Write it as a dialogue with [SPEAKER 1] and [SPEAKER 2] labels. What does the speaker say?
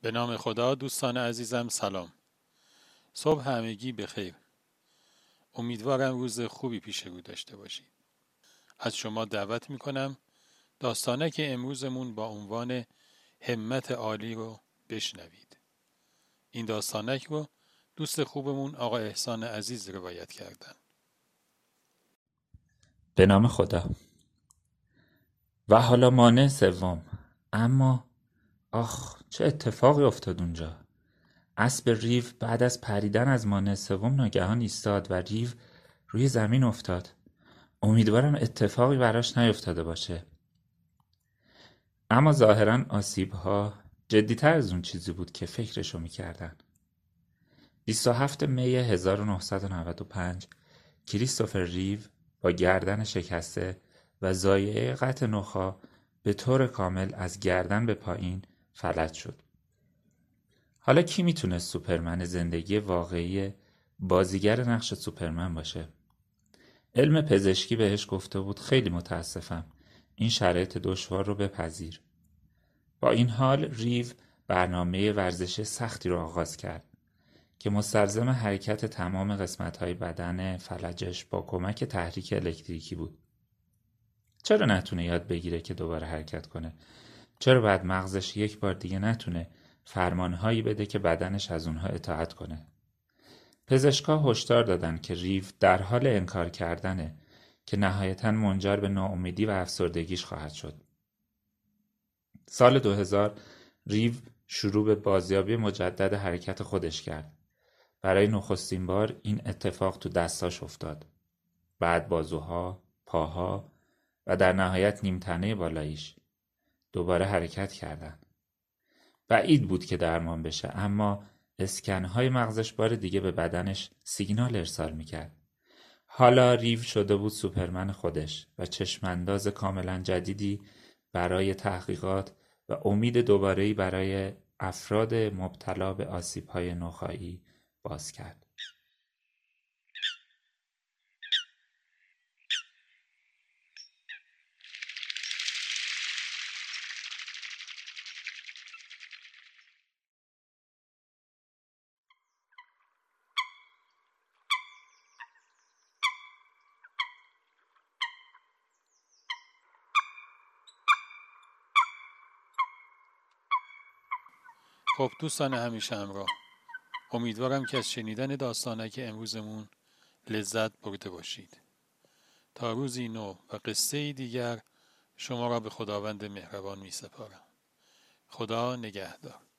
[SPEAKER 1] به نام خدا دوستان عزیزم سلام. صبح همگی بخیر. امیدوارم روز خوبی پیش رو داشته باشید از شما دعوت می‌کنم که امروزمون با عنوان همت عالی رو بشنوید. این داستانک رو دوست خوبمون آقا احسان عزیز روایت کردن.
[SPEAKER 2] به نام خدا. و حالا مانع سوم اما آخ چه اتفاقی افتاد اونجا. اسب ریو بعد از پریدن از مانع سوم ناگهان ایستاد و ریو روی زمین افتاد. امیدوارم اتفاقی براش نیفتاده باشه. اما ظاهرا آسیب ها جدیتر از اون چیزی بود که فکرشو می‌کردن. 27 می 1995 کریستوفر ریو با گردن شکسته و زایعه قطع نخا به طور کامل از گردن به پایین فلج شد. حالا کی می‌تونه سوپرمن زندگی واقعی بازیگر نقش سوپرمن باشه؟ علم پزشکی بهش گفته بود خیلی متاسفم این شرایط دشوار رو بپذیر. با این حال ریو برنامه ورزش سختی رو آغاز کرد که مستلزم حرکت تمام قسمت های بدن فلجش با کمک تحریک الکتریکی بود. چرا نتونه یاد بگیره که دوباره حرکت کنه چرا باید مغزش یک بار دیگه نتونه فرمانهایی بده که بدنش از اونها اطاعت کنه؟ پزشکا هشدار دادن که ریو در حال انکار کردنه که نهایتا منجر به ناامیدی و افسردگیش خواهد شد. سال 2000 ریو شروع به بازیابی مجدد حرکت خودش کرد. برای نخستین بار این اتفاق تو دستاش افتاد. بعد بازوها پاها و در نهایت نیمتنه بالاییش. دوباره حرکت کردن بعید بود که درمان بشه اما اسکنهای مغزش بار دیگه به بدنش سیگنال ارسال می‌کرد حالا ریو شده بود سوپرمن خودش و چشمانداز کاملا جدیدی برای تحقیقات و امید دوباره‌ای برای افراد مبتلا به آسیب‌های نخایی باز کرد.
[SPEAKER 1] خب دوستان همیشه همراه. امیدوارم که از شنیدن داستانک امروزمون لذت برده باشید. تا روزی نو و قصه دیگر شما را به خداوند مهربان می سپارم خدا نگهدار.